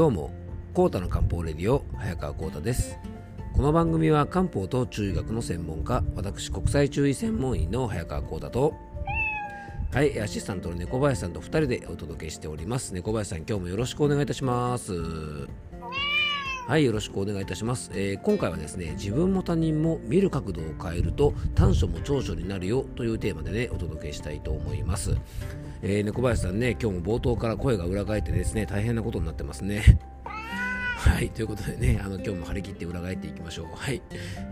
どうもコータの漢方レディオ早川コータです。この番組は漢方と中医学の専門家私国際中医専門医の早川コータとはいアシスタントの猫林さんと2人でお届けしております。猫林さん今日もよろしくお願いいたします。はいよろしくお願いいたします、えー、今回はですね自分も他人も見る角度を変えると短所も長所になるよというテーマでねお届けしたいと思います。えー、猫林さんね、今日も冒頭から声が裏返ってですね、大変なことになってますね。はい、ということでね、あの今日も張り切って裏返っていきましょう。はい。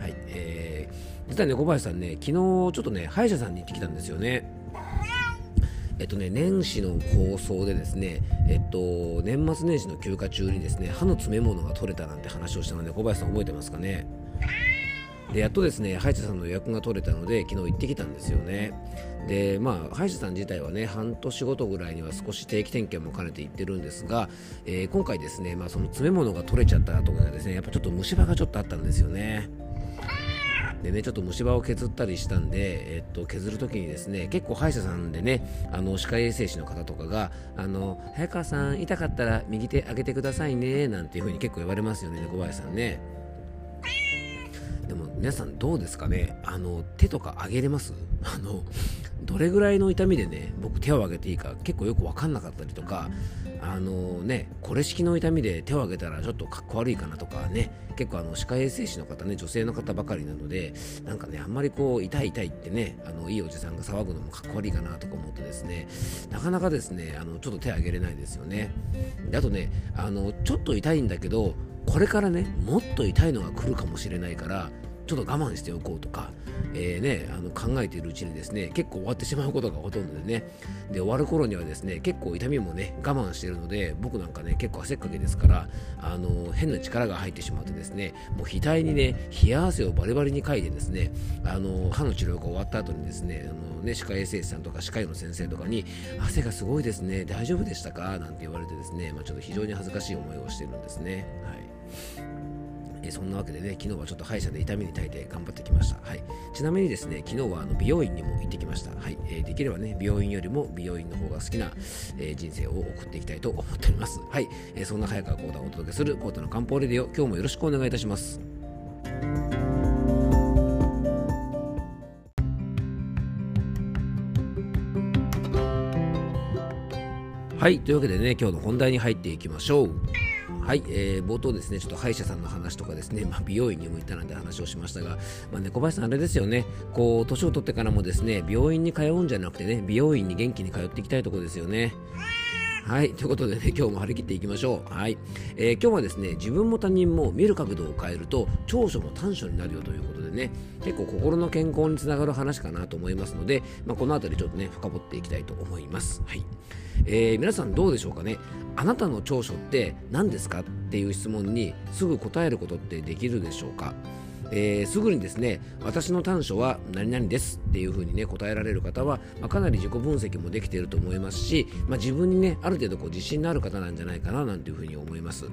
はい、えー、実は猫林さんね、昨日ちょっとね、歯医者さんに行ってきたんですよね。えっとね、年始の放送でですね、えっと、年末年始の休暇中にですね、歯の詰め物が取れたなんて話をしたので、小林さん覚えてますかね？でやっとですね歯医者さんの予約が取れたので昨日行ってきたんですよねでまあ歯医者さん自体はね半年ごとぐらいには少し定期点検も兼ねて行ってるんですが、えー、今回ですね、まあ、その詰め物が取れちゃったとかですねやっぱちょっと虫歯がちょっとあったんですよねでね、ちょっと虫歯を削ったりしたんで、えっと、削るときにですね、結構歯医者さんでね、あの歯科衛生士の方とかが、あの、早川さん、痛かったら右手上げてくださいね、なんていうふうに結構言われますよね、小林さんね。皆さんどうですかね？あの手とか上げれます？あのどれぐらいの痛みでね僕手を上げていいか結構よく分かんなかったりとかあのねこれ式の痛みで手を上げたらちょっとかっこ悪いかなとかね結構あの歯科衛生士の方ね女性の方ばかりなのでなんかねあんまりこう痛い痛いってねあのいいおじさんが騒ぐのもかっこ悪いかなとか思ってですねなかなかですねあのちょっと手を上げれないですよね。あとねあのちょっと痛いんだけどこれからねもっと痛いのが来るかもしれないからちょっと我慢しておこうとか、えーね、あの考えているうちにですね結構終わってしまうことがほとんどでね。で終わる頃にはですね結構痛みもね我慢しているので僕なんかね結構汗っかけですからあの変な力が入ってしまってですねもう額にね冷や汗をバリバリにかいてですねあの歯の治療が終わった後にですねあのね歯科衛生士さんとか歯科医の先生とかに汗がすごいですね大丈夫でしたか？なんて言われてですね、まあ、ちょっと非常に恥ずかしい思いをしているんですね。はい。えそんなわけでね、昨日はちょっと歯医者で痛みに耐えて頑張ってきました。はい、ちなみにですね、昨日はあの美容院にも行ってきました。はいえー、できればね、美容院よりも美容院の方が好きな、えー、人生を送っていきたいと思っております。はい、えー、そんな早川コーダをお届けするコーダの漢方レディオ、今日もよろしくお願いいたします。はい、というわけでね、今日の本題に入っていきましょう。はい、えー、冒頭ですね、ちょっと歯医者さんの話とかですね、まあ、美容院にも行ったなんて話をしましたが、まあね、小林さん、あれですよね、こう、年を取ってからもですね、病院に通うんじゃなくてね、美容院に元気に通っていきたいところですよね。はい。ということでね、今日も張り切っていきましょう。はい。えー、今日はですね、自分も他人も見る角度を変えると、長所も短所になるよということでね、結構心の健康につながる話かなと思いますので、まあ、この辺りちょっとね、深掘っていきたいと思います。はい。えー、皆さんどうでしょうかね？あなたの長所って何ですか？っていう質問にすぐ答えることってできるでしょうか？えー、すぐにですね私の短所は何々ですっていうふうにね答えられる方は、まあ、かなり自己分析もできていると思いますし、まあ、自分にねある程度こう自信のある方なんじゃないかななんていうふうに思います。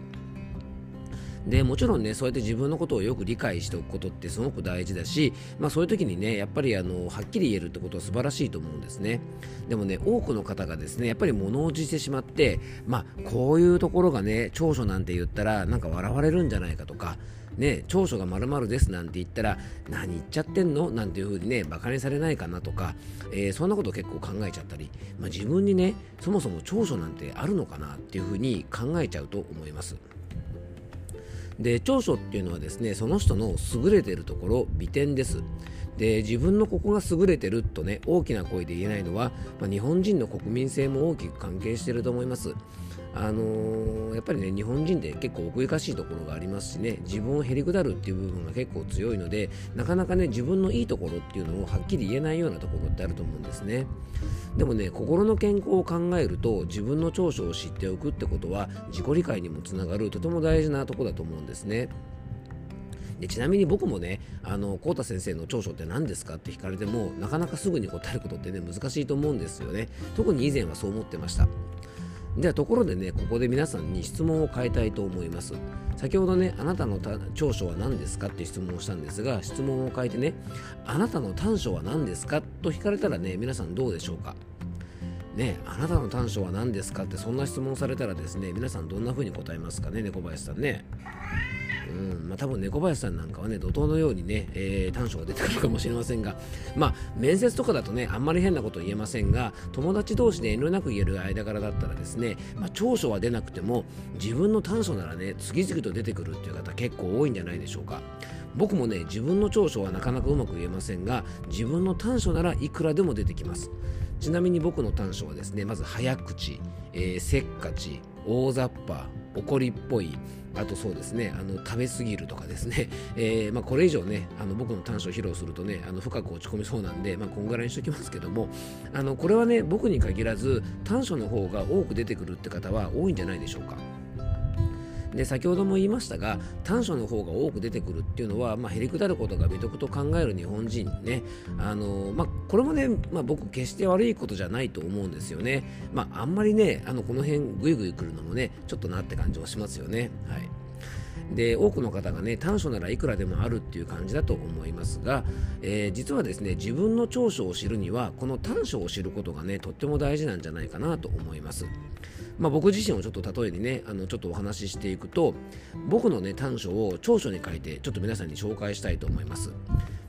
でもちろんねそうやって自分のことをよく理解しておくことってすごく大事だし、まあ、そういう時にねやっぱりあのはっきり言えるってことは素晴らしいと思うんですねでもね多くの方がですねやっぱり物おじしてしまってまあこういうところがね長所なんて言ったらなんか笑われるんじゃないかとかね、長所がまるですなんて言ったら何言っちゃってんの？なんていう風にねバカにされないかなとか、えー、そんなこと結構考えちゃったり、まあ、自分にねそもそも長所なんてあるのかなっていう風に考えちゃうと思います。で長所っていうのはですねその人の優れてるところ美点です。で自分のここが優れてるとね大きな声で言えないのは、まあ、日本人の国民性も大きく関係してると思います。あのー、やっぱりね日本人って結構奥ゆかしいところがありますしね自分をへりくだるっていう部分が結構強いのでなかなかね自分のいいところっていうのをはっきり言えないようなところってあると思うんですねでもね心の健康を考えると自分の長所を知っておくってことは自己理解にもつながるとても大事なとこだと思うんですねでちなみに僕もね、あの、コータ先生の長所って何ですかって聞かれても、なかなかすぐに答えることってね、難しいと思うんですよね。特に以前はそう思ってました。ではところでねここで皆さんに質問を変えたいと思います。先ほどねあなたの長所は何ですかって質問をしたんですが質問を変えてねあなたの短所は何ですかと聞かれたらね皆さんどうでしょうか？ねあなたの短所は何ですかってそんな質問されたらですね皆さんどんな風に答えますかね猫林さんね。うんまあ、多分猫林さんなんかはね怒涛のようにね、えー、短所が出てくるかもしれませんが、まあ、面接とかだとねあんまり変なこと言えませんが友達同士で遠慮なく言える間柄だったらですね、まあ、長所は出なくても自分の短所ならね次々と出てくるっていう方結構多いんじゃないでしょうか。僕もね自分の長所はなかなかうまく言えませんが自分の短所ならいくらでも出てきます。ちなみに僕の短所はですねまず早口、えー、せっかち大雑把怒りっぽいあとそうですねあの食べ過ぎるとかですね、えー、まあ、これ以上ねあの僕の短所を披露するとねあの深く落ち込みそうなんで、まあ、こんぐらいにしときますけどもあのこれはね僕に限らず短所の方が多く出てくるって方は多いんじゃないでしょうか。で先ほども言いましたが短所の方が多く出てくるっていうのは、まあ、へりくだることが美徳と考える日本人ねあの、まあ、これもね、まあ、僕決して悪いことじゃないと思うんですよね、まあ、あんまりねあのこの辺ぐいぐい来るのもねちょっとなって感じはしますよね。はい。で多くの方がね短所ならいくらでもあるっていう感じだと思いますが、えー、実はですね自分の長所を知るにはこの短所を知ることがねとっても大事なんじゃないかなと思います。まあ、僕自身をちょっと例えにねあのちょっとお話ししていくと僕のね短所を長所に書いてちょっと皆さんに紹介したいと思います。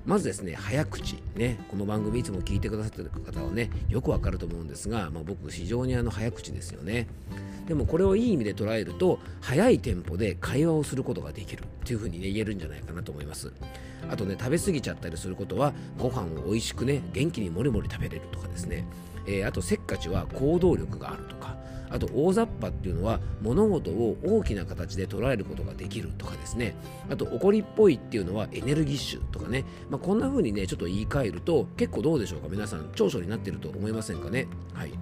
まずですね早口。ねこの番組いつも聞いてくださってる方はねよくわかると思うんですが、まあ、僕非常にあの早口ですよね。でもこれをいい意味で捉えると早いテンポで会話をすることができる。という風にね言えるんじゃないかなと思います。あとね食べ過ぎちゃったりすることはご飯を美味しくね元気にもりもり食べれるとかですね、えー、あとせっかちは行動力があるとかあと大雑把っていうのは物事を大きな形で捉えることができるとかですね。あと怒りっぽいっていうのはエネルギッシュとかね、まあ、こんな風にねちょっと言い換えると結構どうでしょうか？皆さん長所になってると思いませんかね？はい。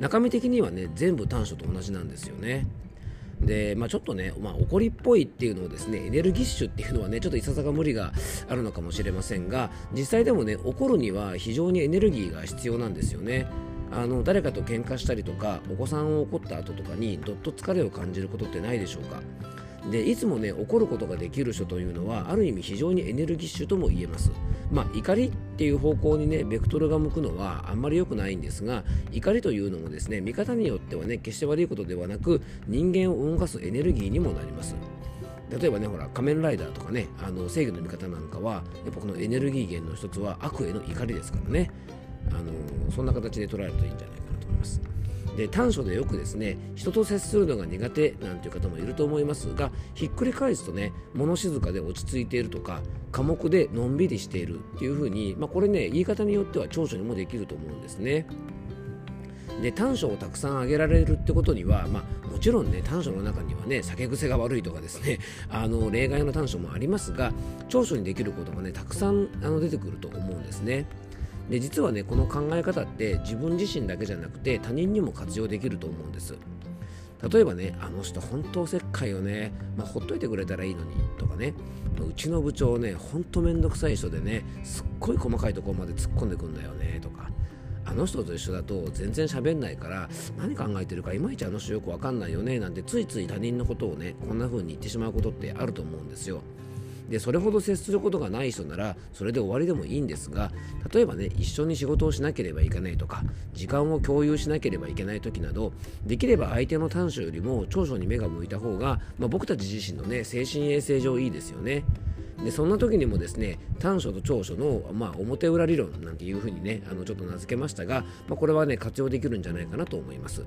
中身的にはね全部短所と同じなんですよね。で、まあ、ちょっとね、まあ、怒りっぽいっていうのをですねエネルギッシュっていうのはねちょっといささか無理があるのかもしれませんが実際でもね怒るには非常にエネルギーが必要なんですよね。あの誰かと喧嘩したりとかお子さんを怒った後とかにどっと疲れを感じることってないでしょうか。でいつもね怒ることができる人というのはある意味非常にエネルギッシュとも言えます。まあ怒りっていう方向にねベクトルが向くのはあんまり良くないんですが怒りというのもですね見方によってはね決して悪いことではなく人間を動かすエネルギーにもなります。例えばねほら仮面ライダーとかねあの正義の味方なんかはやっぱこのエネルギー源の一つは悪への怒りですからね。あのそんな形で捉えるといいんじゃないかなと思います。で短所でよくですね人と接するのが苦手なんていう方もいると思いますがひっくり返すとね物静かで落ち着いているとか寡黙でのんびりしているっていう風にまあ、これね言い方によっては長所にもできると思うんですね。で短所をたくさん挙げられるってことには、まあ、もちろんね短所の中にはね酒癖が悪いとかですね あの例外の短所もありますが長所にできることがねたくさんあの出てくると思うんですね。で実はねこの考え方って自分自身だけじゃなくて他人にも活用できると思うんです。例えばねあの人本当おせっかいよね、まあ、ほっといてくれたらいいのにとかね。うちの部長ねほんとめんどくさい人でねすっごい細かいところまで突っ込んでくんだよねとか。あの人と一緒だと全然喋んないから何考えてるかいまいちあの人よくわかんないよねなんてついつい他人のことをねこんな風に言ってしまうことってあると思うんですよ。でそれほど接することがない人ならそれで終わりでもいいんですが例えばね一緒に仕事をしなければいけないとか時間を共有しなければいけない時などできれば相手の短所よりも長所に目が向いた方が、まあ、僕たち自身のね精神衛生上いいですよね。でそんな時にもですね短所と長所の、まあ、表裏理論なんていうふうにねあのちょっと名付けましたが、まあ、これはね活用できるんじゃないかなと思います。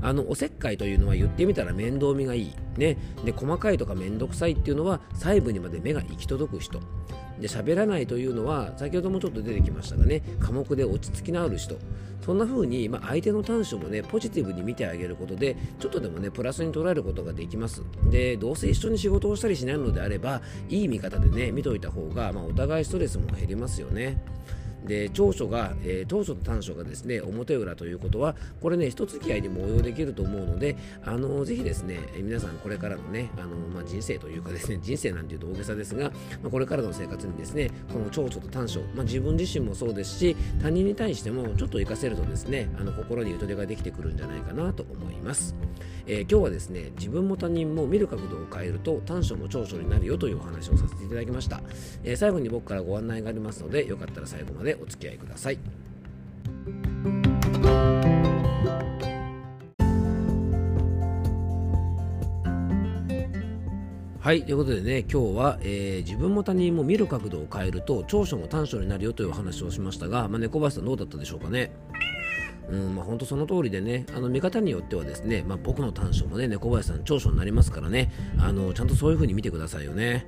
あのおせっかいというのは言ってみたら面倒見がいい、ね、で細かいとか面倒くさいっていうのは細部にまで目が行き届く人。で喋らないというのは先ほどもちょっと出てきましたがね寡黙で落ち着きのある人。そんな風に、まあ、相手の短所もねポジティブに見てあげることでちょっとでもねプラスに捉えることができます。でどうせ一緒に仕事をしたりしないのであればいい見方でね見といた方が、まあ、お互いストレスも減りますよね。で長所が、えー、長所と短所がですね表裏ということはこれね一付き合いにも応用できると思うのであのぜひですね皆さんこれからのねあの、まあ、人生というかですね人生なんていうと大げさですが、まあ、これからの生活にですねこの長所と短所、まあ、自分自身もそうですし他人に対してもちょっと活かせるとですねあの心にゆとりができてくるんじゃないかなと思います、えー、今日はですね自分も他人も見る角度を変えると短所も長所になるよというお話をさせていただきました、えー、最後に僕からご案内がありますのでよかったら最後までお付き合いくださいはい、ということでね、今日は、えー、自分も他人も見る角度を変えると長所も短所になるよというお話をしましたが、まあ、猫林さんどうだったでしょうかね？うんまあ、本当その通りでね、あの見方によってはですね、まあ、僕の短所もね、猫林さん長所になりますからね、あのちゃんとそういう風に見てくださいよね。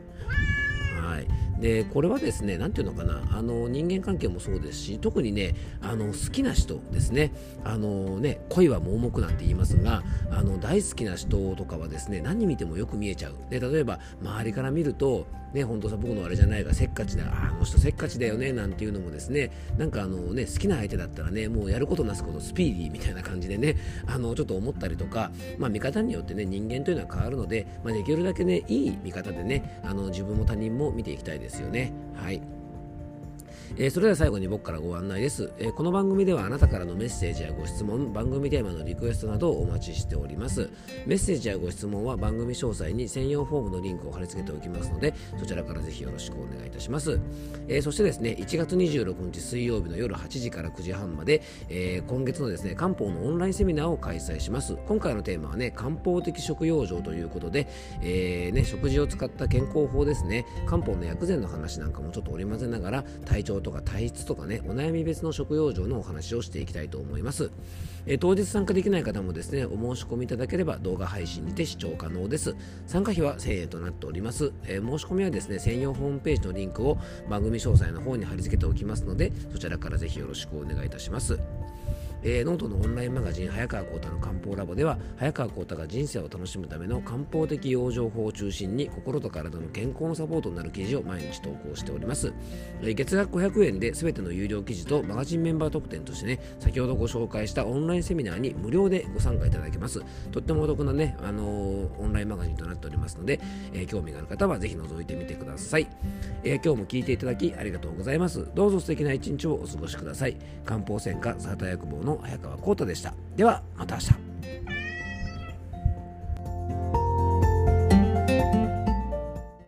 はいでこれはですね、なんていうのかな、あの人間関係もそうですし、特にね、あの好きな人ですね、あのね恋は盲目なんて言いますが、あの大好きな人とかはですね、何見てもよく見えちゃう。で例えば、周りから見ると、ね、本当さ、僕のあれじゃないが、せっかちだ、あの人せっかちだよね、なんていうのもですね、なんかあのね、好きな相手だったらね、もうやることなすことスピーディーみたいな感じでね、あのちょっと思ったりとか、まあ、見方によってね、人間というのは変わるので、まあ、できるだけね、いい見方でね、あの自分も他人も見ていきたいですよね。はいえー、それでは最後に僕からご案内です、えー、この番組ではあなたからのメッセージやご質問番組テーマのリクエストなどをお待ちしております。メッセージやご質問は番組詳細に専用フォームのリンクを貼り付けておきますのでそちらからぜひよろしくお願いいたします、えー、そしてですね1月26日水曜日の夜8時から9時半まで、え今月のですね漢方のオンラインセミナーを開催します。今回のテーマはね漢方的食養生ということで、えね、食事を使った健康法ですね。漢方の薬膳の話なんかもちょっと織り交ぜながら体調とか体質とかねお悩み別の食用上のお話をしていきたいと思います、えー、当日参加できない方もですねお申し込みいただければ動画配信にて視聴可能です。参加費は1000円となっております、えー、申し込みはですね専用ホームページのリンクを番組詳細の方に貼り付けておきますのでそちらからぜひよろしくお願いいたします。えー、ノートのオンラインマガジン早川浩太の漢方ラボでは早川浩太が人生を楽しむための漢方的養生法を中心に心と体の健康のサポートになる記事を毎日投稿しております、えー、月額500円で全ての有料記事とマガジンメンバー特典としてね先ほどご紹介したオンラインセミナーに無料でご参加いただけます。とってもお得なね、あのー、オンラインマガジンとなっておりますので、え興味がある方はぜひ覗いてみてください、え今日も聞いていただきありがとうございます。どうぞ素敵な一日をお過ごしください。漢方専科サータ薬房の早川浩太でした。ではまた明日。